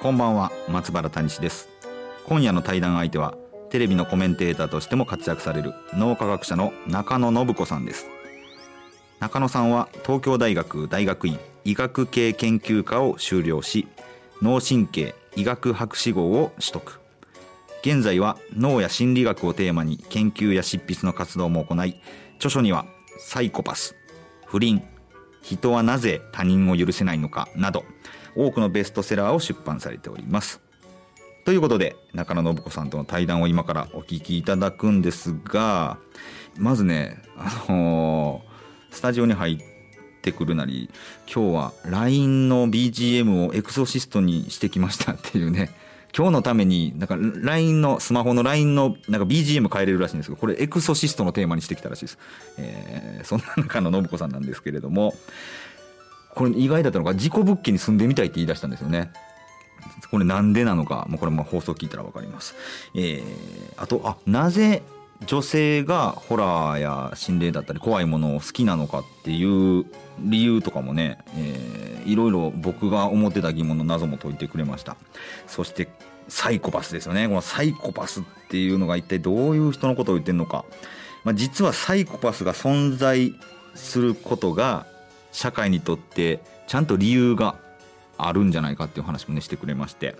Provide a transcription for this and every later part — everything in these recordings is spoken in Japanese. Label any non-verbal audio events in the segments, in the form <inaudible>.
こんばんは松原谷氏です。今夜の対談相手はテレビのコメンテーターとしても活躍される脳科学者の中野信子さんです。中野さんは東京大学大学院医学系研究科を修了し脳神経医学博士号を取得。現在は脳や心理学をテーマに研究や執筆の活動も行い著書には「サイコパス」「不倫」「人はなぜ他人を許せないのか」など多くのベストセラーを出版されております。ということで中野信子さんとの対談を今からお聞きいただくんですがまずねあのー、スタジオに入ってくるなり今日は LINE の BGM をエクソシストにしてきました <laughs> っていうね今日のためになんか LINE のスマホの LINE のなんか BGM 変えれるらしいんですけどこれエクソシストのテーマにしてきたらしいです、えー、そんな中の信子さんなんですけれどもこれ意外だったのが事故物件に住んでみたいって言い出したんですよね。これなんでなのかもうこれも放送聞いたら分かります、えー、あとあなぜ女性がホラーや心霊だったり怖いものを好きなのかっていう理由とかもね、えー、いろいろ僕が思ってた疑問の謎も解いてくれました。そしてサイコパスですよね。このサイコパスっていうのが一体どういう人のことを言ってるのか、まあ、実はサイコパスが存在することが社会にとってちゃんと理由があるんじゃないかっていう話もねしてくれまして、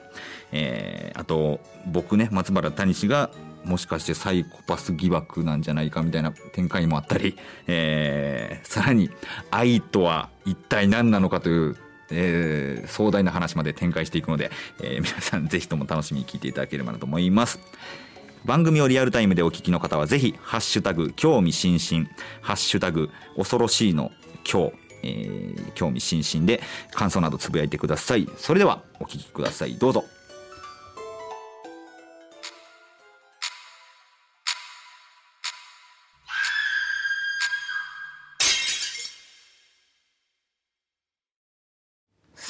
えー、あと僕ね松原谷氏がもしかしてサイコパス疑惑なんじゃないかみたいな展開もあったり、えー、さらに愛とは一体何なのかというえー、壮大な話まで展開していくので、えー、皆さんぜひとも楽しみに聞いていただければなと思います。番組をリアルタイムでお聞きの方はぜひハッシュタグ興味津々ハッシュタグ恐ろしいの今日えー、興味津々で感想などつぶやいてください。それではお聞きください。どうぞ。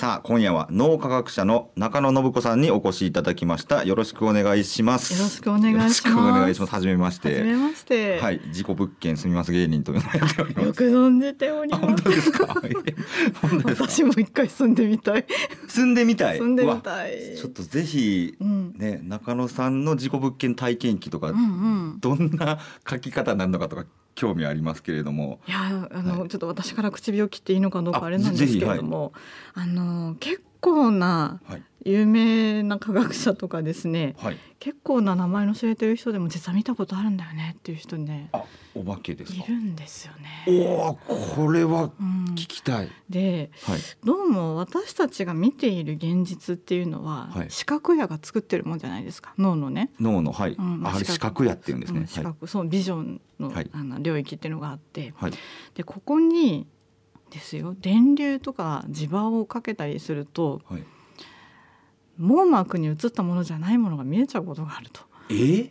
さあ今夜は脳科学者の中野信子さんにお越しいただきました。よろしくお願いします。よろしくお願いします。お願いします。初めまして。初めまして。はい事故物件住みます芸人とよく存じております。<laughs> 本当ですか？私も一回住んでみたい。住んでみたい？住んでみたい。ちょっとぜひ、うん、ね中野さんの事故物件体験記とか、うんうん、どんな書き方なのかとか興味ありますけれども。いやあの、はい、ちょっと私から唇を切っていいのかどうかあれなんですけれども。あ、はい、あの結構な有名な科学者とかですね、はい、結構な名前の知れてる人でも実は見たことあるんだよねっていう人ねあお化けですいるんですよね。おこれは聞きたい。うん、で、はい、どうも私たちが見ている現実っていうのは、はい、視覚野が作ってるもんじゃないですか。脳のね。脳のはい、うん、あれ視覚野っていうんですね。うん、視覚、そうビジョンの,、あの領域っていうのがあって、でここにですよ電流とか磁場をかけたりすると、網膜に映ったものじゃないものが見えちゃうことがあると。え？ー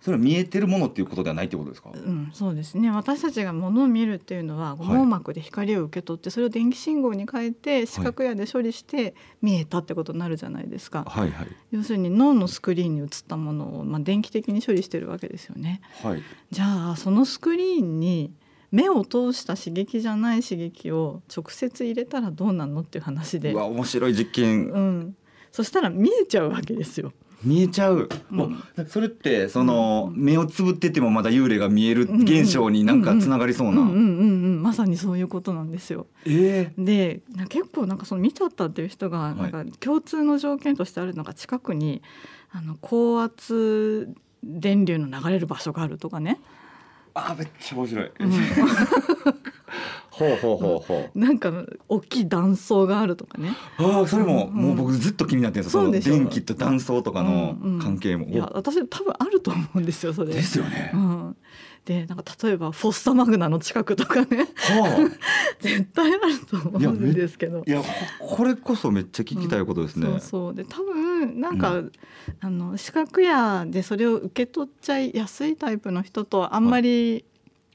それは見えてるものっていうことではないってことですか？うん、そうですね。私たちがものを見るっていうのは、網膜で光を受け取って、それを電気信号に変えて視覚野で処理して見えたってことになるじゃないですか。はいはい。要するに脳のスクリーンに映ったものをまあ電気的に処理してるわけですよね。はい。じゃあそのスクリーンに目を通した刺激じゃない刺激を直接入れたらどうなのっていう話で。うわ面白い実験。うん。そしたら見えちゃうわけですよ。見えちゃう、もうそれってその、目をつぶっててもまだ幽霊が見える現象になんかつながりそうな、まさにそういうことなんですよ。えー、で結構なんかその見ちゃったっていう人がなんか共通の条件としてあるのが近くにあの高圧電流の流れる場所があるとかね。あめっちゃ面白い。うんほうほうほうほう。なんか大きい断層があるとかね。ああそれも、うん、もう僕ずっと気になってるんですよ。その電気と断層とかの関係も。うんうん、いや私多分あると思うんですよそれ。ですよね。うん。でなんか例えばフォッサマグナの近くとかね、はあ、<laughs> 絶対あると思うんですけどいやこれこそめっちゃ聞きたいことですね、うん、そうそうで多分分なんか、うん、あの資格やでそれを受け取っちゃいやすいタイプの人とあんまり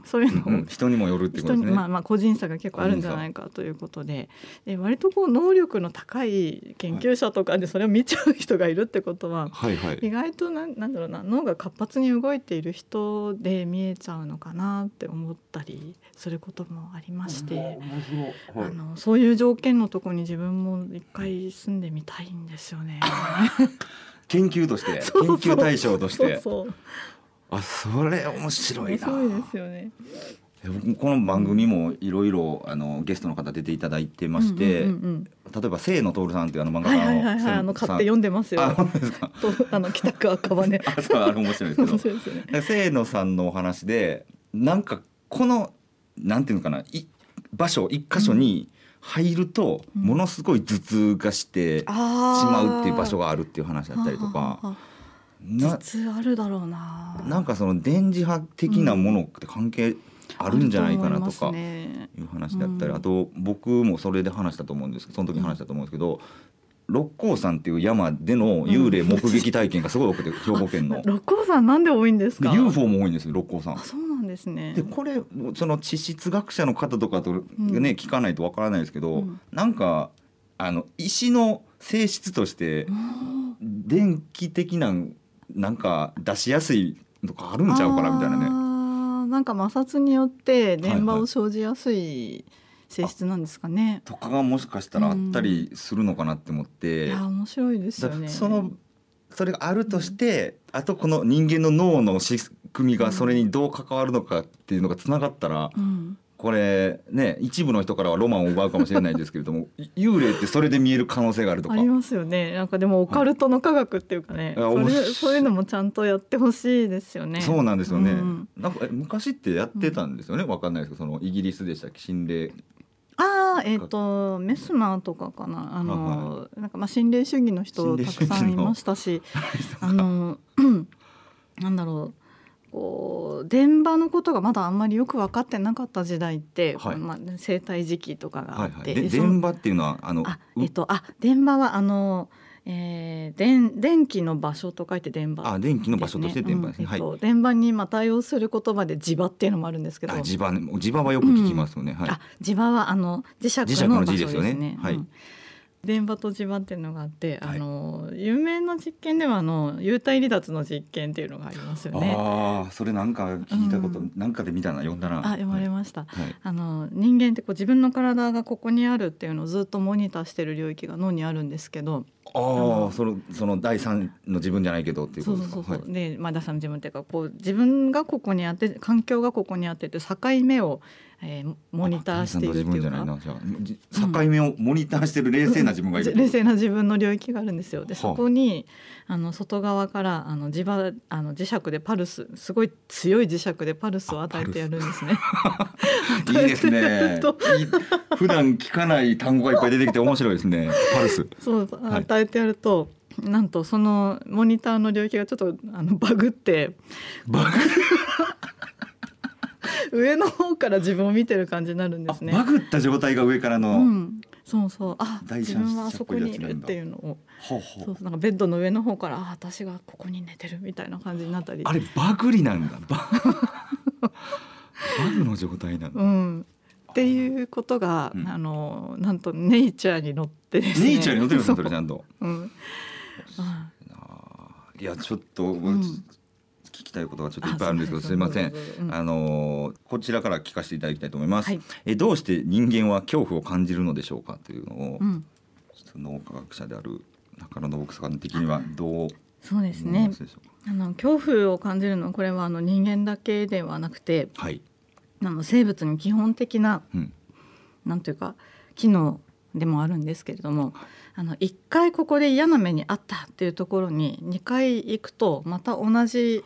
そういうのを、うん、人にもよるってことですね。まあまあ個人差が結構あるんじゃないかということで、で割とこう能力の高い研究者とかでそれを見ちゃう人がいるってことは、はいはい、意外となんなんだろうな脳が活発に動いている人で見えちゃうのかなって思ったりすることもありまして、はい、あのそういう条件のとこに自分も一回住んでみたいんですよね。<laughs> 研究として <laughs> 研究対象として。そうそうあそれ面白いな。面白いですよね。この番組もいろいろあのゲストの方出ていただいてまして、うんうんうんうん、例えば清野徹さんっていうあの漫画家の、はいはいはい、あの買って読んでますよ。あの北区赤羽。あ <laughs> そうあれ面白いですけど。ね、清野さんのお話でなんかこのなんていうのかない場所一箇所に入るとものすごい頭痛がしてしまうっていう場所があるっていう話だったりとか。うん実あるだろうな。なんかその電磁波的なものって関係あるんじゃないかなとかいう話だったり、あと僕もそれで話したと思うんですけどその時話したと思うんですけど、六甲山っていう山での幽霊目撃体験がすごい多くて、兵庫県の。<laughs> 六甲山なんで多いんですか？UFO も多いんですよ六甲山。そうなんですね。でこれその地質学者の方とかとね、聞かないとわからないですけど、うん、なんかあの石の性質として電気的ななんか出しやすいとかあるんちゃうかなみたいなね。なんか摩擦によって電場を生じやすい性質なんですかね。はいはい、とかがもしかしたらあったりするのかなって思って。いや面白いですよね。そのそれがあるとして、うん、あとこの人間の脳の仕組みがそれにどう関わるのかっていうのがつながったら、うん、これね一部の人からはロマンを奪うかもしれないんですけれども <laughs> 幽霊ってそれで見える可能性があるとか。ありますよね。なんかでもオカルトの科学っていうかね、はい、それそういうのもちゃんとやってほしいですよね。そうなんですよね、うん、なんか昔ってやってたんですよね、うん、わかんないですけどそのイギリスでしたっけ？心霊。ああえっ、ー、とメスマーとかかな。あの、はい、なんかまあ心霊主義の人たくさんいましたしあのなんだろうこう電場のことがまだあんまりよく分かってなかった時代って、はい、まあ、生態時期とかがあって、はいはい、電場っていうのはあのあ、えっと、あ電場はあのえー、電電気の場所と書いて電場、あ電気の場所として電場ですね、うんえっと、電場にまあ対応する言葉で磁場っていうのもあるんですけど。磁場磁場はよく聞きますよね、うん、はい、あ磁場はあの磁石の場所ですね、ね、はい、うん電波と磁場っていうのがあって、はい、あの有名な実験ではあの幽体離脱の実験っていうのがありますよね。ああ、それなんか聞いたこと、うん、なんかで見たな、読んだな。あ、読まれました。はい、あの人間ってこう自分の体がここにあるっていうのをずっとモニターしてる領域が脳にあるんですけど。ああ、そのその第三の自分じゃないけどっていうことですか？そうそうそう。はい、で、まあ第三の自分っていうかこう自分がここにあって環境がここにあってて境目をえー、モニターしているっていうか。境目をモニターしてる冷静な自分がいる、<laughs> 冷静な自分の領域があるんですよ。でそこにあの外側からあの磁場あの磁石でパルスすごい強い磁石でパルスを与えてやるんですね。<laughs> いいですね。<laughs> 普段聞かない単語がいっぱい出てきて面白いですね。パルス。そう与えてやると、はい、なんとそのモニターの領域がちょっとあのバグってバグ？<laughs> 上の方から自分を見てる感じになるんですね。バグった状態が上からの、うん、そうそう。あ自分はあそこにいるっていうのを。ほうほう。そうなんかベッドの上の方からあ私がここに寝てるみたいな感じになったり。あれバグりなんだ。バ <laughs> バグの状態なんだ、うん、っていうことが、うん、あのなんとネイチャーに載ってですね。ネイチャーに載ってるんですかちゃんと、うん、いやちょっと、うん、聞きたいことがちょっといっぱいあるんですけどすみません、うん、あのこちらから聞かせていただきたいと思います、はい、えどうして人間は恐怖を感じるのでしょうかというのを、うん、脳科学者である中野信さん的にはどうそうですね。あの恐怖を感じるのはこれはあの人間だけではなくて、はい、あの生物に基本的な、うん、なんというか機能でもあるんですけれどもあの1回ここで嫌な目にあったっていうところに2回行くとまた同じ、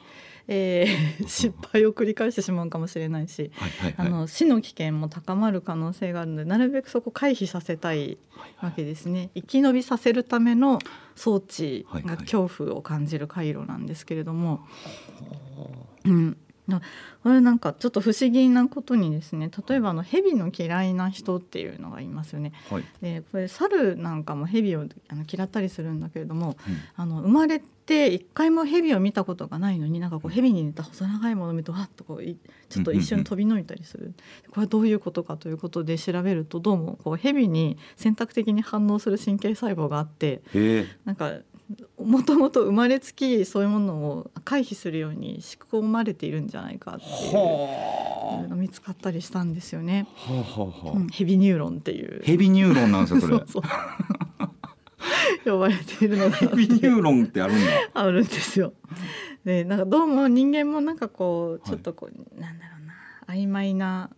えー、<laughs> 失敗を繰り返してしまうかもしれないし、あの死の危険も高まる可能性があるのでなるべくそこ回避させたいわけですね、生き延びさせるための装置が恐怖を感じる回路なんですけれども、はいはい、うん、これなんかちょっと不思議なことにですね例えばあの蛇の嫌いな人っていうのがいますよね。はい、でこれ猿なんかも蛇をあの嫌ったりするんだけれども、うん、あの生まれて一回も蛇を見たことがないのになんかこう蛇に似た細長いものを見るとわっとこうちょっと一瞬飛びのいたりする、これはどういうことかということで調べるとどうもこう蛇に選択的に反応する神経細胞があってなんかもともと生まれつきそういうものを回避するように仕込まれているんじゃないかっていうのが見つかったりしたんですよね。はあはあうん、ヘビニューロンっていう。ヘビニューロンなんですよそれ。<laughs> そうそう <laughs> 呼ばれているのヘビニューロンってあるんだ。あるんですよ。でなんかどうも人間もなんかこうちょっとこう、はい、なんだろうな曖昧な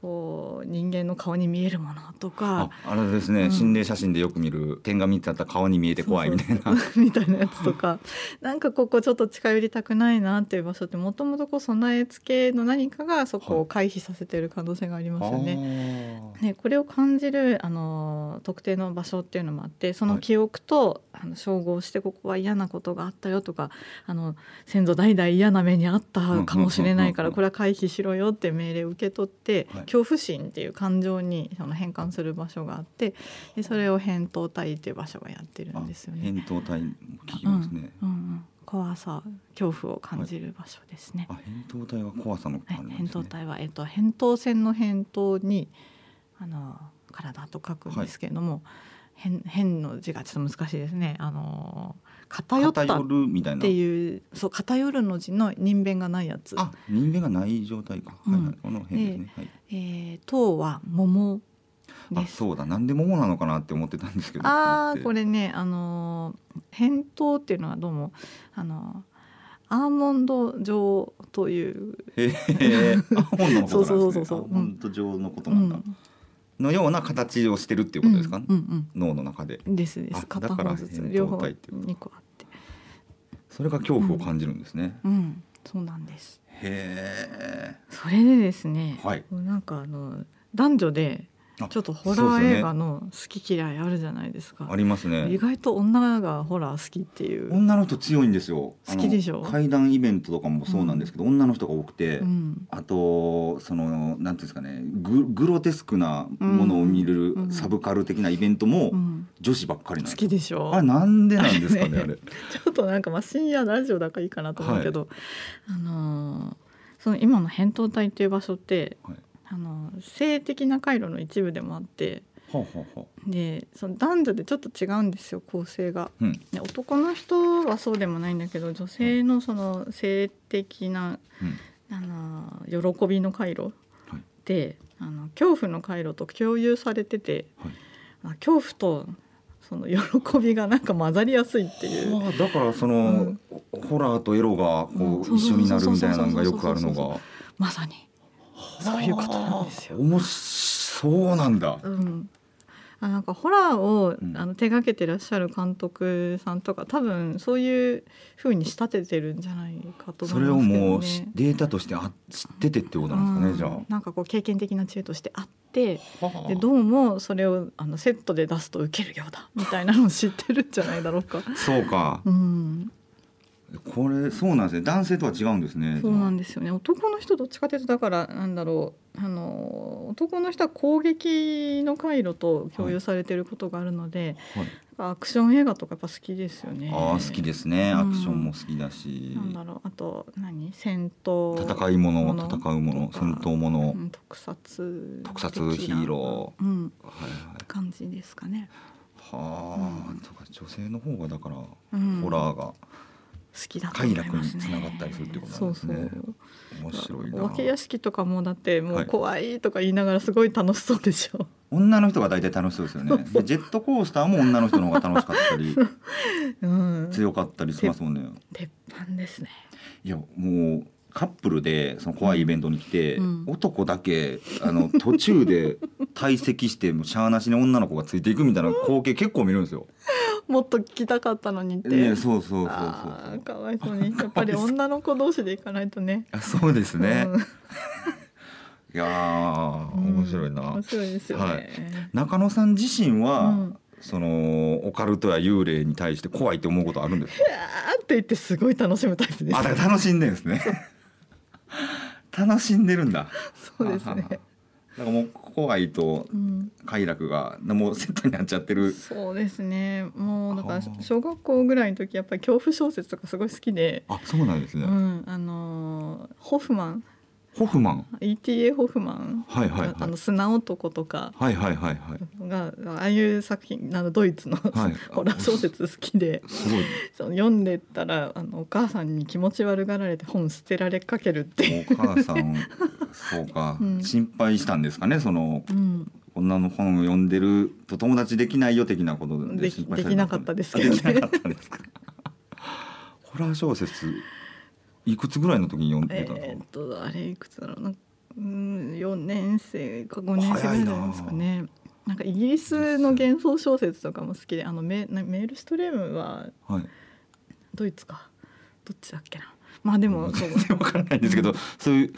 こう人間の顔に見えるものとか。あれですね、うん、心霊写真でよく見る点が見てた顔に見えて怖いみたいな。<laughs> みたいなやつとか。なんかここちょっと近寄りたくないなっていう場所ってもともと備え付けの何かがそこを回避させてる可能性がありますよね。はい、ねこれを感じるあの特定の場所っていうのもあってその記憶と、はい、あの照合してここは嫌なことがあったよとかあの先祖代々嫌な目にあったかもしれないからこれは回避しろよって命令を受け取って、はい恐怖心っていう感情にその変換する場所があってでそれを扁桃体っていう場所がやってるんですよね。扁桃体聞きますね、うんうんうん怖さ恐怖を感じる場所ですね。はい、扁桃体は怖さの、ね、扁桃体はえっと扁桃腺の扁桃にあの体と書くんですけれども、はい、変の字がちょっと難しいですね。あの偏ったっていうそう偏るの字の人弁がないやつ。あ人弁がない状態か、うん、はいはい、この辺ですね、はい、えー、糖は桃あそうだ。なんで桃なのかなって思ってたんですけど。ああこれねあの扁桃っていうのはどうもあのアーモンド状という。へえアーモンドのことなんですね。<laughs> そうそうそうそう。アーモンド状のことなんだ、うんのような形をしてるっていうことですか、うんうんうん、脳の中で。ですです。片方ずつ両方二個あって。それが恐怖を感じるんですね。うん、うん、そうなんです。へえ。それでですね、はい、なんかあの男女でちょっとホラー映画の好き嫌いあるじゃないですか。ありますね。意外と女がホラー好きっていう。女の人強いんですよ。好きでしょ？怪談イベントとかもそうなんですけど、うん、女の人が多くて、うん、あとそのなんていうんですかねグ、グロテスクなものを見るサブカル的なイベントも女子ばっかりなん好きでしょ？あれなんでなんですかねあれ。ちょっとなんかまあ深夜ラジオだからいいかなと思うけど、はい、あのー、その今の扁桃体っていう場所って。はいあの性的な回路の一部でもあってほうほうほう。でその男女でちょっと違うんですよ構成が、うん、で男の人はそうでもないんだけど女性のその性的な、うん、あの喜びの回路で、はい、あの恐怖の回路と共有されてて、はい、恐怖とその喜びがなんか混ざりやすいっていう。だからその、うん、ホラーとエロがこう。一緒になるみたいなのがよくあるのが。まさにそういうことなんですよ。そうなんだ。うん。あなんかホラーを、あの手がけてらっしゃる監督さんとか多分そういうふうに仕立ててるんじゃないかと思いますね、それをもうデータとしてあ知っててってことなんですかね、うん、じゃあ。なんかこう経験的な知恵としてあってでどうもそれをあのセットで出すと受けるようだみたいなのを知ってるんじゃないだろうか。そうか。うん。これそうなんですね。男性とは違うんですね。そうなんですよね。男の人どっちかというとだからなんだろう。あの男の人は攻撃の回路と共有されていることがあるので、はい。はい、アクション映画とかやっぱ好きですよね。ああ好きですね。アクションも好きだし、うん、なんだろう。あと何？戦闘。戦いもの戦うもの戦闘もの、うん、特撮。特撮ヒーロー、うん。はいはい、感じですかね。はあ、うん、とか女性の方がだから、ホラーが。好きだと思います、ね、快楽につながったりするってことなんですね。そうそう面白いな。お化け屋敷とかもだってもう怖いとか言いながらすごい楽しそうでしょ。はい、女の人が大体楽しそうですよね。でジェットコースターも女の人の方が楽しかったり、<laughs> うん、強かったりしますもんね。鉄板ですね。いやもうカップルでその怖いイベントに来て、うん、男だけあの途中で <laughs> 退席してもしゃあなしに女の子がついていくみたいな光景結構見るんですよ。もっと聞きたかったのにって。ね、そうそうそうそうかわいそうに、やっぱり <laughs> 女の子同士で行かないとね。あ、そうですね。うん、<laughs> いや面白いな、面白いですよね、はい、中野さん自身は、うん、そのオカルトや幽霊に対して怖いって思うことあるんですか？って言ってすごい楽しむタイプです。あ、だから楽しんでんですね。楽しんでるんだ。そうですね。なんかもう怖いと快楽が、うん、もうセットになっちゃってる。そうですね。もうだから小学校ぐらいの時やっぱり恐怖小説とかすごい好きで。あそうなんですね、うん、あのホフマンホフマン。ETA ホフマン、はいはいはい、あの砂男とか。はいはいはいはい。がああいう作品あのドイツの、はい、<laughs> ホラー小説好きで。その読んでたらあのお母さんに気持ち悪がられて本捨てられかけるってお母さんそうか、<laughs> うん、心配したんですかねその、うん、こんなの本を読んでると友達できないよ的なことで心配できなかったですけど、ね、できなかったですか。<laughs> ホラー小説いくつぐらいの時に読んでたえー、っとあれいくつだろう。なうん4年生か5年生ぐらいなんですかね。なんかイギリスの幻想小説とかも好きであのメメールストレームはドイツか？どっちだっけな？まあでも全然わからないんですけど、うん、そういう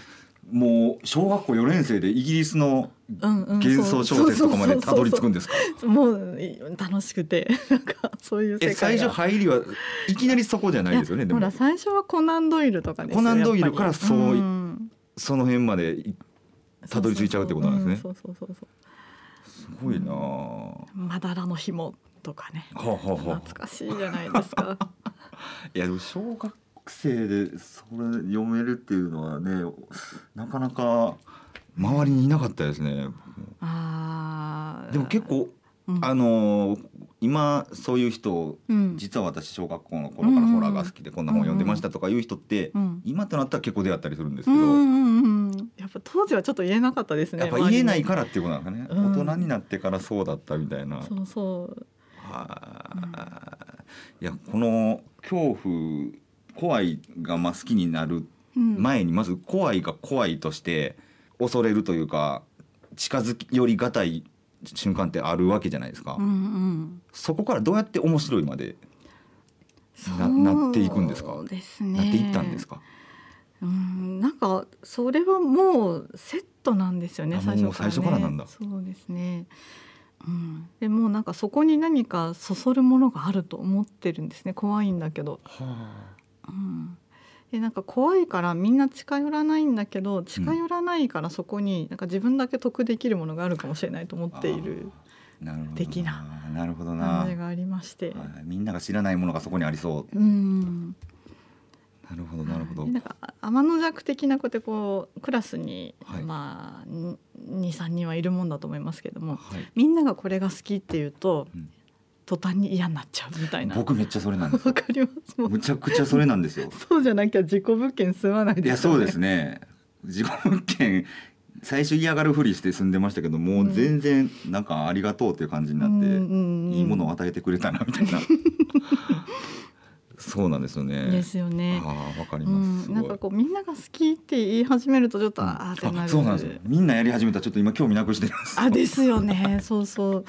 もう小学校4年生でイギリスの幻想小説とかまでたどり着くんですか、もう楽しくて。なんかそういう世界最初入りはいきなりそこじゃないですよねほら最初はコナンドイルとかコナンドイルからそう、うん、その辺までたどり着いちゃうってことなんですね。そうそうそうそう。すごいな、まだらの紐とかね。懐かしいじゃないですか。<laughs> いやでも小学生でそれ読めるっていうのはねなかなか周りにいなかったですね。あでも結構、うん、あの今そういう人、うん、実は私小学校の頃からホラーが好きでこんな本読んでましたとかいう人って、うんうん、今となったら結構出会ったりするんですけど、うんうんうん、やっぱ当時はちょっと言えなかったですねやっぱ言えないからっていうことなんですかね、大人になってからそうだったみたいな。そうそう。はあ、いやこの恐怖怖いがまあ好きになる前にまず怖いが怖いとして恐れるというか近づきよりがたい瞬間ってあるわけじゃないですか、うんうん、そこからどうやって面白いまでななっていくんですか？ですねなっていったんですか？うん。なんかそれはもうセットなんですよね最初から、ね、最初からなんだ。そうですね。うん、でもなんかそこに何かそそるものがあると思ってるんですね。怖いんだけど、はうん、でなんか怖いからみんな近寄らないんだけど近寄らないからそこになんか自分だけ得できるものがあるかもしれないと思っている。的ななるほどな。感じがありまして、みんなが知らないものがそこにありそう。うん。なるほどなるほど。なんか天の弱的な子でこうクラスに、はい、まあ二三人はいるもんだと思いますけども、はい、みんながこれが好きっていうと、うん、途端に嫌になっちゃうみたいな。僕めっちゃそれなんです。わかります。むちゃくちゃそれなんですよ。そうじゃなきゃ事故物件住まないです、ね、いやそうですね。事故物件最初嫌がるふりして住んでましたけどもう全然なんかありがとうっていう感じになって、いいものを与えてくれたなみたいなそうなんですよね。ですよね。ああ、わかります。うん、なんかこうみんなが好きって言い始めるとちょっと、うん、ああってなる。そうなんですよ。みんなやり始めたらちょっと今興味なくしてます。あですよね。そうそう。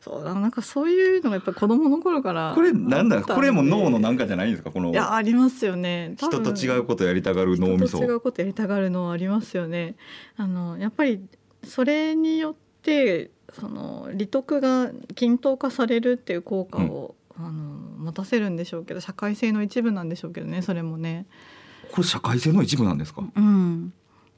そうなんかそういうのがやっぱ子供の頃からこれなんだこれも脳のなんかじゃないんですか？この。いやありますよね。人と違うことやりたがる脳みそ。違うことやりたがる脳ありますよね。あのやっぱりそれによってその利得が均等化されるっていう効果を、うん、あの持たせるんでしょうけど社会性の一部なんでしょうけどねそれもね。これ社会性の一部なんですか、うん、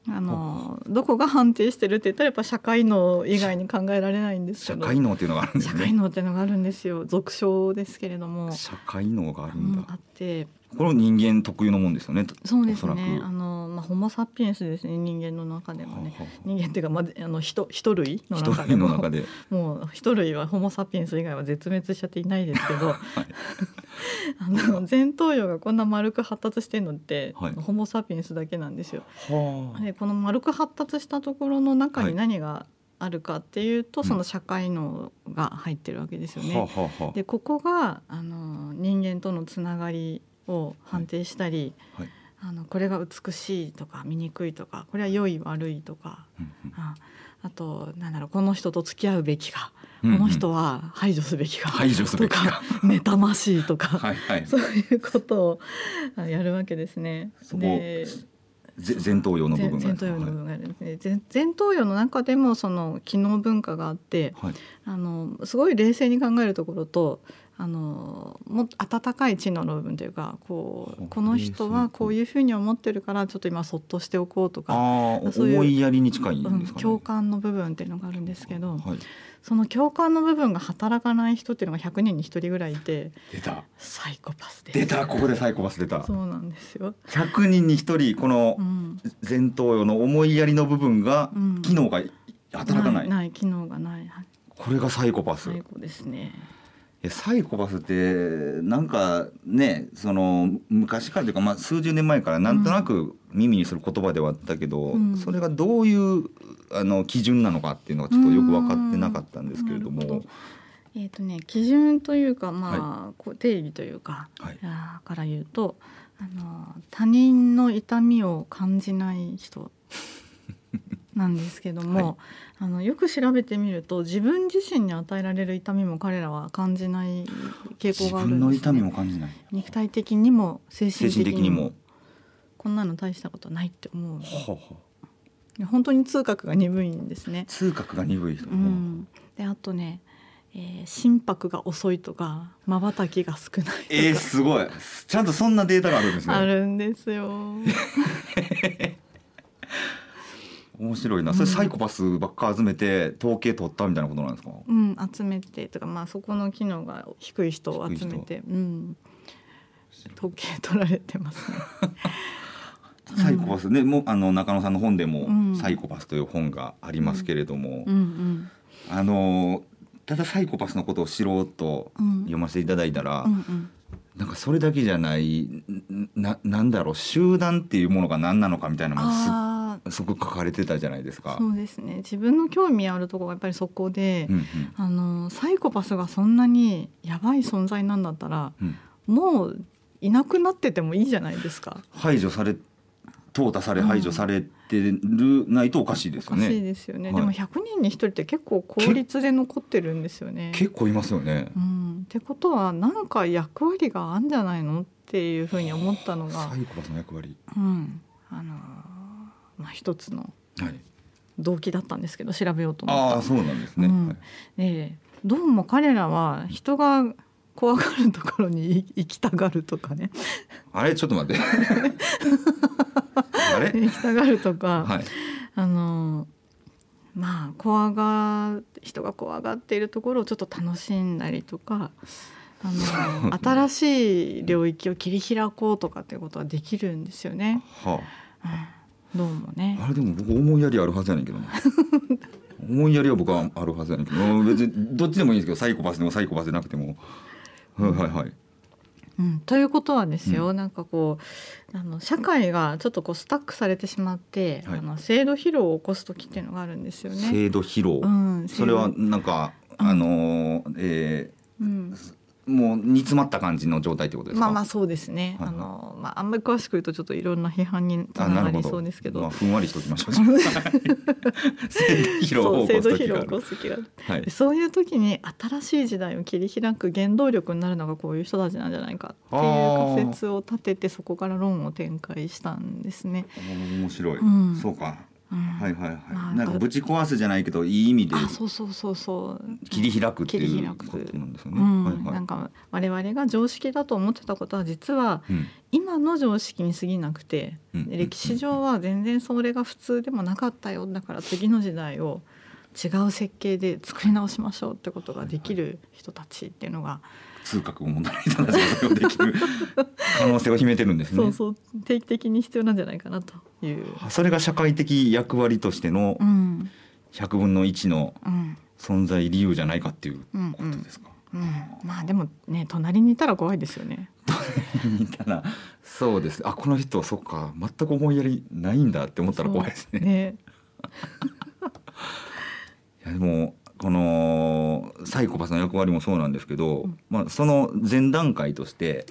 あのどこが判定してるって言ったらやっぱ社会能以外に考えられないんですけど。社会能っていうのがあるんですね。社会能っていうのがあるんですよ。俗称ですけれども。社会能があるんだ、うん、あってこれ人間特有のもんですよねそうですね。あの、まあ、ホモ・サピエンスですね人間の中でもね。人間っていうか、まあ、あの人人類の中でも。中で。<laughs> もう人類はホモ・サピエンス以外は絶滅しちゃっていないですけど、はい、<laughs> あの前頭葉がこんな丸く発達してるのって、はい、ホモ・サピエンスだけなんですよ。でこの丸く発達したところの中に何が、あるかっていうとその社会能が入ってるわけですよね。うん、でここがあの人間とのつながりを判定したり、はい。はい、あのこれが美しいとか醜いとかこれは良い悪いとか、うんうん、ああとなんだろうこの人と付き合うべきか、うんうん、この人は排除すべきか排除すべきか。妬ましいとか <laughs> はい、そういうことをやるわけですね。で前頭葉の部分前頭葉の部分があるんですね、前頭葉の中でもその機能文化があって、はい、あのすごい冷静に考えるところとあのも温かい知能の部分というかこうこの人はこういうふうに思ってるからちょっと今そっとしておこうとかそういう思いやりに近い、ね。うん、共感の部分っていうのがあるんですけど、はい、その共感の部分が働かない人っていうのが100人に1人ぐらいいて出た。サイコパス出た。ここでサイコパス出た。そうなんですよ。100人に1人この前頭葉の思いやりの部分が、機能が働かない、ないない機能がない。これがサイコパス。サイコですねサイコパスってなんかねその昔からというか、まあ、数十年前からなんとなく耳にする言葉ではあったけど、うん、それがどういうあの基準なのかっていうのはちょっとよく分かってなかったんですけれども。えーとね、基準というか、まあ、はい、こう定義というか、はい、から言うとあの他人の痛みを感じない人なんですけども、はい、あのよく調べてみると自分自身に与えられる痛みも彼らは感じない傾向があるんです、ね、痛みも感じない肉体的にも精神的にもこんなの大したことないって思う。はは本当に痛覚が鈍いんですね。痛覚が鈍い人。うん、であとね、えー、心拍が遅いとか瞬きが少ないえー、すごいちゃんとそんなデータがあるんですね。あるんですよ。<laughs> 面白いな、それサイコパスばっか集めて統計取ったみたいなことなんですか？うん、集めてとか、まあ、そこの機能が低い人を集めて、うん、統計取られてますね。<laughs> サイコパス。ね、もうあの中野さんの本でも「サイコパス」という本がありますけれども、うんうん。うん、あのただサイコパスのことを知ろうと読ませていただいたら、うんうん、なんかそれだけじゃないななんだろう集団っていうものが何なのかみたいなのもす <laughs> ごく書かれてたじゃないですか。そうですね自分の興味あるところがやっぱりそこで、うんうん、あのサイコパスがそんなにやばい存在なんだったら、うん、もういなくなっててもいいじゃないですか。排除され淘汰され排除されてるないとおかしいですよね。おかしいですよね。はい、でも100人に1人って結構効率で残ってるんですよね。結構いますよね。うん、ってことはなんか役割があるんじゃないのっていうふうに思ったのが。サイコパスの役割。うん、あのまあ、一つの動機だったんですけど調べようと思った。あそうなんですね、うん。でどうも彼らは人が怖がるところに行きたがるとかね。あれ？ちょっと待って。<laughs> あれ？行きたがるとか、はい、あのまあ怖が人が怖がっているところをちょっと楽しんだりとかあの <laughs> 新しい領域を切り開こうとかっていうことはできるんですよね。はあ。うんどうもね。あれでも僕思いやりあるはずやねんけどな <laughs> 思いやりは僕はあるはずやねんけど。別にどっちでもいいんですけどサイコパスでもサイコパスでなくても、はいはいはい。うん、ということはですよ、うん、なんかこうあの社会がちょっとこうスタックされてしまって、はい、あの制度疲労を起こす時っていうのがあるんですよね。制度疲労、うん、それはなんかあのー、えー、うん、もう煮詰まった感じの状態ってことですか？まあまあそうですね。はいはい、あのまああんまり詳しく言うとちょっといろんな批判につながりそうですけど。どまあ、ふんわりしておきましょう。<laughs> 制度疲労を起こす時がある。はい、そういう時に新しい時代を切り開く原動力になるのがこういう人たちなんじゃないかっていう仮説を立ててそこから論を展開したんですね。面白い。うん、そうか。はいはいはい、まあ、なんかぶち壊すじゃないけどいい意味でそうそうそうそう。切り開くっていうことなんですよね。うん。はいはい、なんか我々が常識だと思ってたことは実は今の常識に過ぎなくて、うん、歴史上は全然それが普通でもなかったよ。だから次の時代を違う設計で作り直しましょうってことができる人たちっていうのが痛覚を持たない人たちがそれをできる可能性を秘めてるんですね。そうそう。定期的に必要なんじゃないかなという。それが社会的役割としての100分の1の存在理由じゃないかっていうことですか？うん、うん、まあでもね隣にいたら怖いですよね。隣にいたらそうですあこの人そっか全く思いやりないんだって思ったら怖いですね。ね <laughs> いやでもこのサイコパスの役割もそうなんですけど、うん、まあ、その前段階として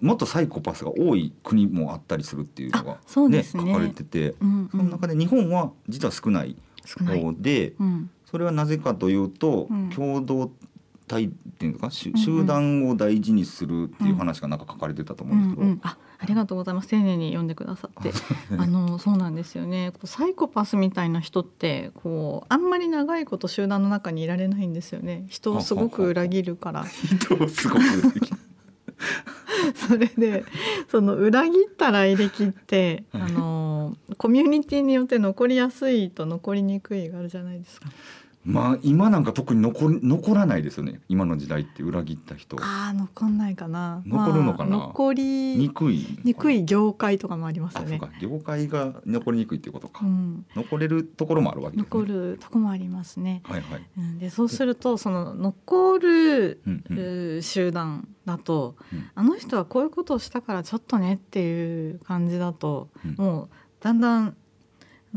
もっとサイコパスが多い国もあったりするっていうのがね、ね書かれてて、うんうん、その中で日本は実は少ない方で、うん、それはなぜかというと、共同体っていうか集団を大事にするっていう話がなんか書かれてたと思うんですけど、うんうん、あありがとうございます。丁寧に読んでくださって。<laughs> あのそうなんですよね。サイコパスみたいな人ってこうあんまり長いこと集団の中にいられないんですよね。人をすごく裏切るから。人をすごく裏切る <laughs> <laughs> それでその裏切った来歴って、あのコミュニティによって残りやすいと残りにくいがあるじゃないですか。まあ今なんか特に残残らないですよね。今の時代って裏切った人。ああ残んないかな。残るのかな、まあ、残りにくい。にくい業界とかもありますよね。業界が残りにくいっていうことか、うん、残れるところもあるわけです、ね、残るところもありますね。はいはい、うん、でそうするとその残る、集団だと、うん、あの人はこういうことをしたからちょっとねっていう感じだと、もうだんだん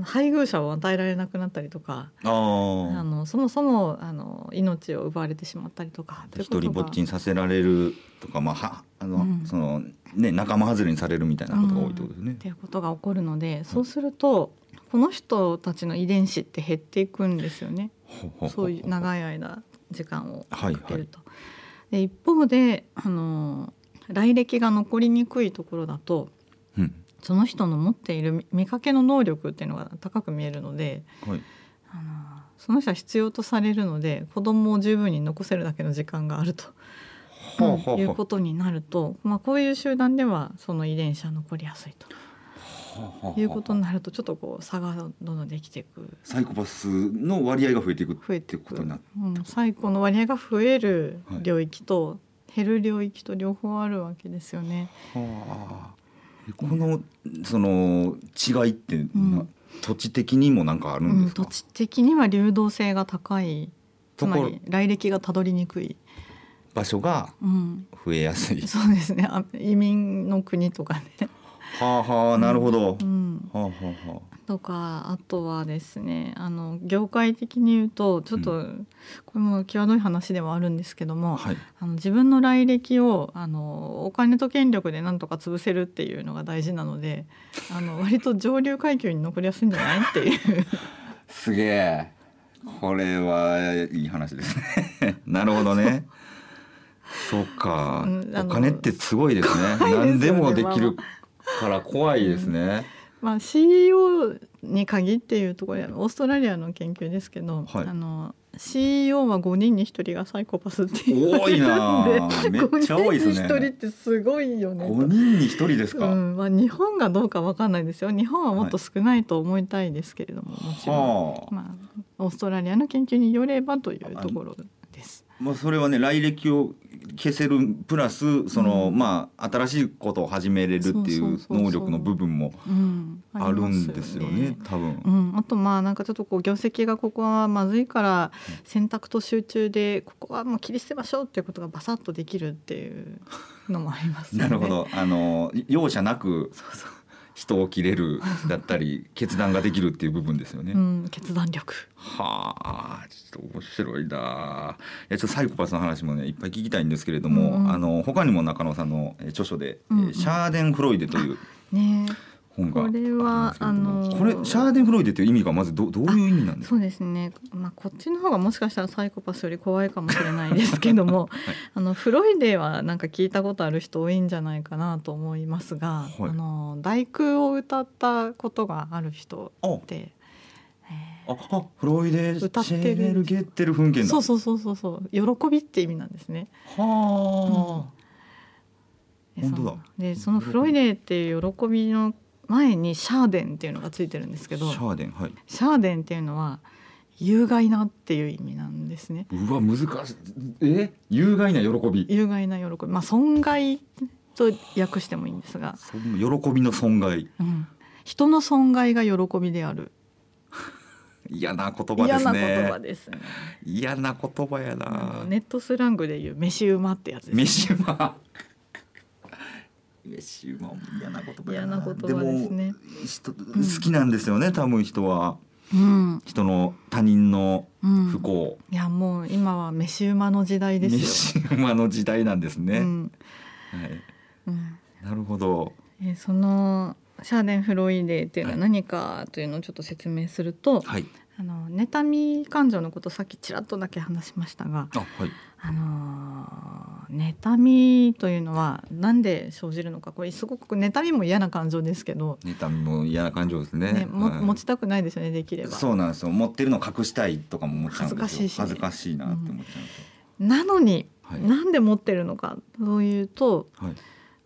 配偶者を与えられなくなったりとかあのそもそもあの命を奪われてしまったりとか一人ぼっちにさせられるとか、まあ、はあの、うん、そのね、仲間外れにされるみたいなことが多いってことですね。うん、っていうことが起こるのでそうすると、この人たちの遺伝子って減っていくんですよね。そういう長い間時間をかけると。はいはい、で一方であの来歴が残りにくいところだと、うんその人の持っている見かけの能力っていうのが高く見えるので、はい、あのその人は必要とされるので子供を十分に残せるだけの時間があると。はいうことになると、まあ、こういう集団ではその遺伝子は残りやすいと。いうことになるとちょっとこう差がどんどんできていく。サイコパスの割合が増えていく増えていくことになる、うん、サイコの割合が増える領域と減る領域と両方あるわけですよね。はあこのその違いって、うん、土地的にもなんかあるんですか、うん、土地的には流動性が高い。つまり来歴がたどりにくい。場所が増えやすい、うん、そうですね。移民の国とかね。はあはあなるほど、うん、はあはあはあとかあとはですねあの業界的に言うとちょっと、うん、これも際どい話ではあるんですけども、はい、あの自分の来歴をあのお金と権力でなんとか潰せるっていうのが大事なのであの割と上流階級に残りやすいんじゃないっていう。<laughs> すげえ。これはいい話ですね。<laughs> なるほどね。そうか、お金ってすごいですね。すね何でもできるから怖いですね、まあ、CEO に限っていうところでオーストラリアの研究ですけど、はい、あの CEO は5人に1人がサイコパスっていう多いなめっちゃ多いですね。5人に1人ってすごいよね。5人に1人ですか、うん。まあ、日本がどうか分かんないですよ。日本はもっと少ないと思いたいですけれども、はい、もちろん、はあ、まあ、オーストラリアの研究によればというところ。まあ、それはね来歴を消せるプラスその、うん、まあ新しいことを始めれるっていう能力の部分もあるんですよね、多分、うん、あとまあなんかちょっとこう業績がここはまずいから選択と集中でここはもう切り捨てましょうっていうことがバサッとできるっていうのもあります、ね、<laughs> なるほど。あの容赦なくそうそう人を切れるだったり決断ができるっていう部分ですよね。うん、決断力。はあちょっと面白いないやちょっとサイコパスの話もねいっぱい聞きたいんですけれども、うん、あの他にも中野さんの著書で、うん、シャーデン・フロイデという、ね本が。これはあのこれシャーデンフロイデという意味がまずどどういう意味なんですか？そうですね、まあ、こっちの方がもしかしたらサイコパスより怖いかもしれないですけども、はい、<laughs> あのフロイデはなんか聞いたことある人多いんじゃないかなと思いますが、はい、あの大工を歌ったことがある人ってああフロイデ歌ってるゲッテル噴そうそうそうそうそう。喜びって意味なんですね。はあ、うん、本当だ。でそのフロイデっていう喜びの前にシャーデンっていうのがついてるんですけどシャーデンはい。シャーデンっていうのは有害なっていう意味なんですね。うわ難しい。え？有害な喜び。有害な喜び。まあ損害と訳してもいいんですが。喜びの損害、うん、人の損害が喜びである。嫌な言葉ですね。嫌な言葉ですね。嫌な言葉やな。ネットスラングで言う飯馬ってやつです、ね、飯馬飯馬嫌な言葉嫌な言葉ですね。人好きなんですよね、うん、多分人は、うん、人の他人の不幸、うん、いやもう今は飯馬の時代ですよ。飯馬の時代なんですね、はい。うん、なるほど。えそのシャーデン・フロイデっていうのは何かというのをちょっと説明すると、はい、あの妬み感情のことさっきちらっとだけ話しましたが、はい、あのー、妬みというのはなんで生じるのか。これすごく妬みも嫌な感情ですけど。妬みも嫌な感情ですね、ね、も、はい、持ちたくないですよねできれば。そうなんですよ。持ってるの隠したいとかも思っちゃうんですよ。恥ずかしいし、ね、恥ずかしいなって思っちゃうんですよ、うん、なのに、はい、なんで持ってるのか。というと、はい、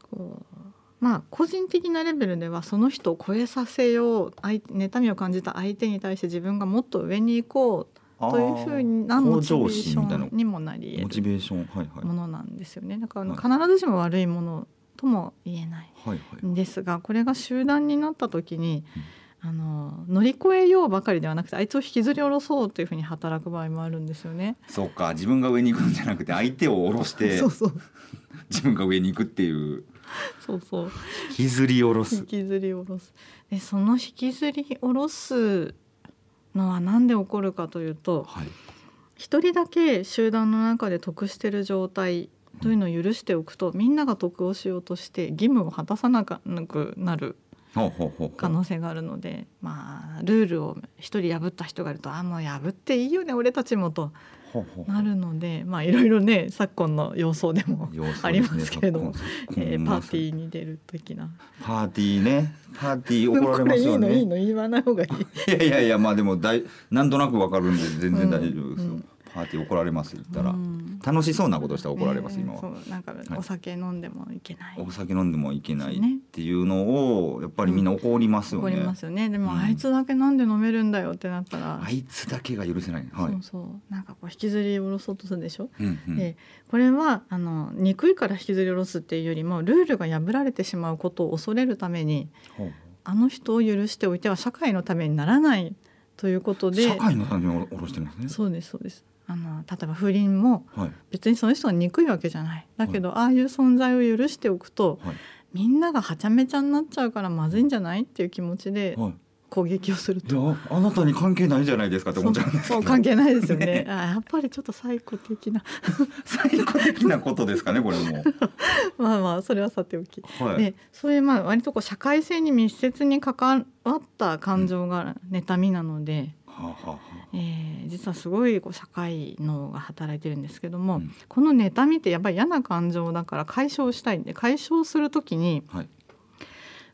こうまあ個人的なレベルではその人を超えさせよう妬みを感じた相手に対して自分がもっと上に行こうというふうなモチベーションにもなり得るモチベーション、はいはい、ものなんですよね。だから必ずしも悪いものとも言えないんですが、これが集団になった時に、あの乗り越えようばかりではなくてあいつを引きずり下ろそうというふうに働く場合もあるんですよね。そうか。自分が上に行くんじゃなくて相手を下ろして <laughs> そうそう。自分が上に行くっていう。そうそう。引きずり下ろす。引きずり下ろす。でその引きずり下ろすのは何で起こるかというと、はい、一人だけ集団の中で得してる状態というのを許しておくと、みんなが得をしようとして義務を果たさなくなる可能性があるのでまあルールを一人破った人がいると「あもう破っていいよね俺たちも」となるのでまあいろいろね昨今の様相でもありますけれども、ねえー、パーティーに出る的な。パーティーね。パーティー怒られますよね。いいのいいの言わない方がいい。いやいやいやまあでもだいなんとなくわかるんで全然大丈夫ですよ、うんうんパーティー怒られます言ったら、うん、楽しそうなことしたら怒られます、今は。なんかお酒飲んでもいけない、お酒飲んでもいけないっていうのをやっぱりみんな怒りますよね、怒りますよね。でも、あいつだけなんで飲めるんだよってなったら。あいつだけが許せない、はい、そう。そうなんかこう引きずり下ろそうとするでしょ、うんうん、でこれはあの憎いから引きずり下ろすっていうよりもルールが破られてしまうことを恐れるためにあの人を許しておいては社会のためにならないということで社会のために下ろしてますね。そうですそうですあの例えば不倫も別にその人が憎いわけじゃない、だけど、ああいう存在を許しておくと、みんながはちゃめちゃになっちゃうからまずいんじゃない？っていう気持ちで攻撃をすると、あなたに関係ないじゃないですかって思っちゃうんですそう関係ないですよね。<laughs> あやっぱりちょっと最古的な。最古的なことですかねこれも。<laughs> まあまあそれはさておき、はい、でそういうまあ割とこう社会性に密接に関わった感情が妬みなので、えー、実はすごいこう社会脳が働いてるんですけども、うん、この妬みってやっぱり嫌な感情だから解消したいんで解消する時に、はい、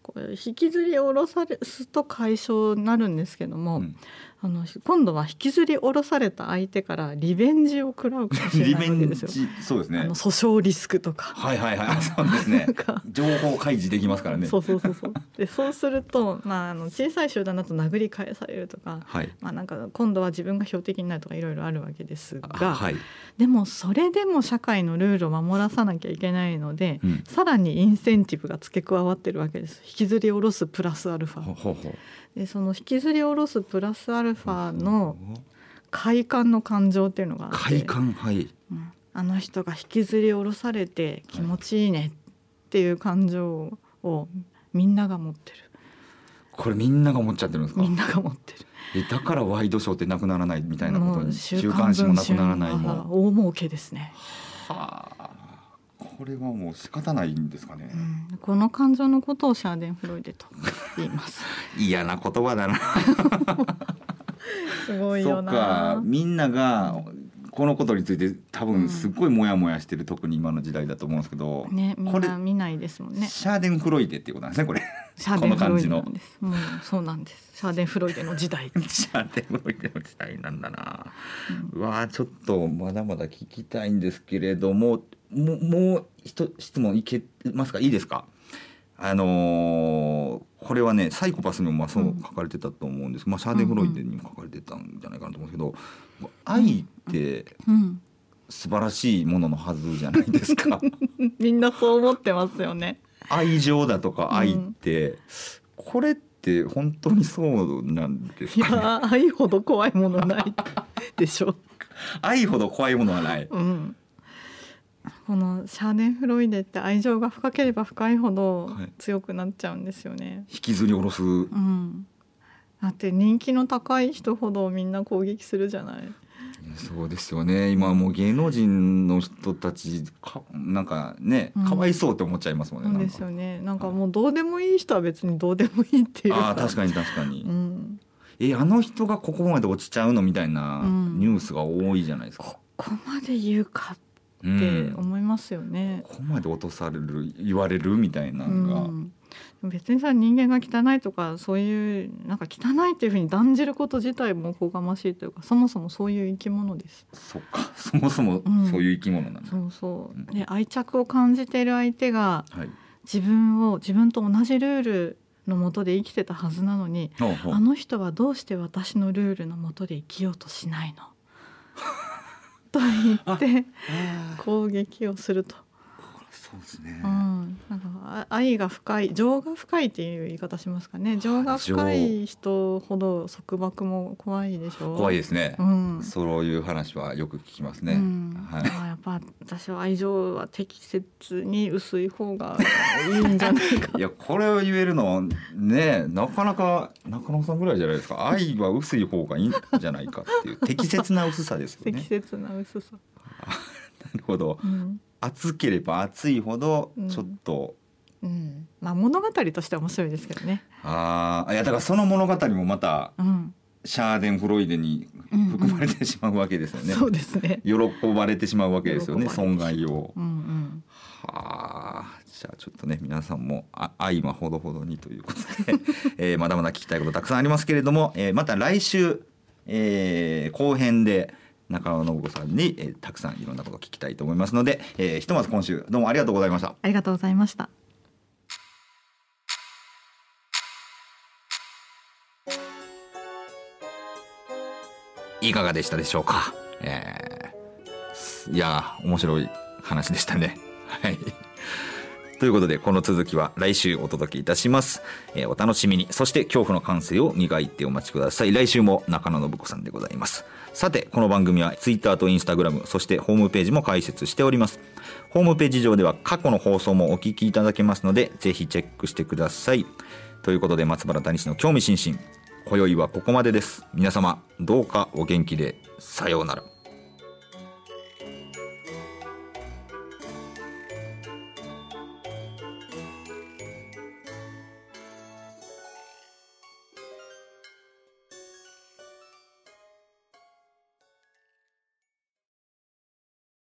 こう引きずり下ろされすと解消になるんですけども、うん、あの今度は引きずり下ろされた相手からリベンジを食らうかもしれないわけですよ。そうですね。あの訴訟リスクとか。はいはいはい。そうですね。情報開示できますからね。そうそうそうそう。でそうするとまああの小さい集団だと殴り返されるとか、はい、まあなんか今度は自分が標的になるとかいろいろあるわけですが、はい、でもそれでも社会のルールを守らさなきゃいけないので、うん、さらにインセンティブが付け加わってるわけです。引きずり下ろすプラスアルファ。ほうほうほうでその引きずり下ろすプラスアルファの快感の感情っていうのがあって。快感はい、うん、あの人が引きずり下ろされて気持ちいいねっていう感情をみんなが持ってる。これみんなが持っちゃってるんですか？みんなが持ってる。だからワイドショーってなくならないみたいなことに週刊誌もなくならないも大儲けですね。はあこれはもう仕方ないんですかね、うん、この感情のことをシャーデンフロイデと言います。<laughs> 嫌な言葉だな。<laughs> すごいよな。みんながこのことについて多分すっごいモヤモヤしてる、うん、特に今の時代だと思うんですけど、ね、みんな見ないですもんね。シャーデンフロイデっていうことなんですねこれ。シャーデンフロイデ。なんですもうそうなんです。シャーデンフロイデの時代。<laughs> シャーデンフロイデの時代なんだな、うん、うわちょっとまだまだ聞きたいんですけれどもももう一質問いけますか？いいですか？あのー、これはねサイコパスにもまあそう書かれてたと思うんです、うん、まあ、シャーデン・フロイデにも書かれてたんじゃないかなと思うんですけど、うん、愛って素晴らしいもののはずじゃないですか。<laughs> みんなそう思ってますよね。愛情だとか愛って、うん、これって本当にそうなんですか、ね、いや愛ほど怖いものないでしょ <laughs> 愛ほど怖いものはない、うんこのシャーデンフロイデって愛情が深ければ深いほど強くなっちゃうんですよね。はい、引きずり下ろす、うん、だって人気の高い人ほどみんな攻撃するじゃない。そうですよね今もう芸能人の人たちかなんかね、かわいそうって思っちゃいますもんね。そうですよねなんかもうどうでもいい人は別にどうでもいいっていうあ確かに確かに。うんえあの人がここまで落ちちゃうのみたいなニュースが多いじゃないですか。ここまで言うかっって思いますよね。ここまで落とされる言われるみたいなのが、うん、別にさ人間が汚いとかそういうなんか汚いっていうふうに断じること自体もおこがましいというかそもそもそういう生き物です。そっか。<laughs> そもそもそういう生き物なんだ、うん、そう。そう、で愛着を感じている相手が、自分を自分と同じルールのもとで生きてたはずなのにあの人はどうして私のルールのもとで生きようとしないの？と言って攻撃をすると。そうですね、うん、なんか愛が深い情が深いっていう言い方しますかね。情が深い人ほど束縛も怖いでしょう。怖いですね、うん、そういう話はよく聞きますね、うん、はい、やっぱ私は愛情は適切に薄い方がいいんじゃないか。<laughs> いやこれを言えるのねなかなか中野さんぐらいじゃないですか。愛は薄い方がいいんじゃないかっていう適切な薄さですよね。<laughs> 適切な薄さ。<laughs> なるほど、うん暑ければ暑いほどちょっと、うん、うん、まあ物語としては面白いですけどね。ああいやだからその物語もまた、うん、シャーデンフロイデに含まれてしまうわけですよね、うんうん、そうですね。喜ばれてしまうわけですよね損害を、うんうん、はあ。じゃあちょっとね皆さんもあ愛はほどほどにということで、<laughs> えー、まだまだ聞きたいことたくさんありますけれども、えー、また来週、えー、後編で中野信子さんに、えー、たくさんいろんなことを聞きたいと思いますので、えー、ひとまず今週どうもありがとうございました。ありがとうございました。いかがでしたでしょうか、えー、いや面白い話でしたね。はいということで、この続きは来週お届けいたします。えー、お楽しみに。そして恐怖の感性を磨いてお待ちください。来週も中野信子さんでございます。さて、この番組は Twitter と Instagram、そしてホームページも開設しております。ホームページ上では過去の放送もお聞きいただけますので、ぜひチェックしてください。ということで、松原谷氏の興味津々。今宵はここまでです。皆様、どうかお元気で、さようなら。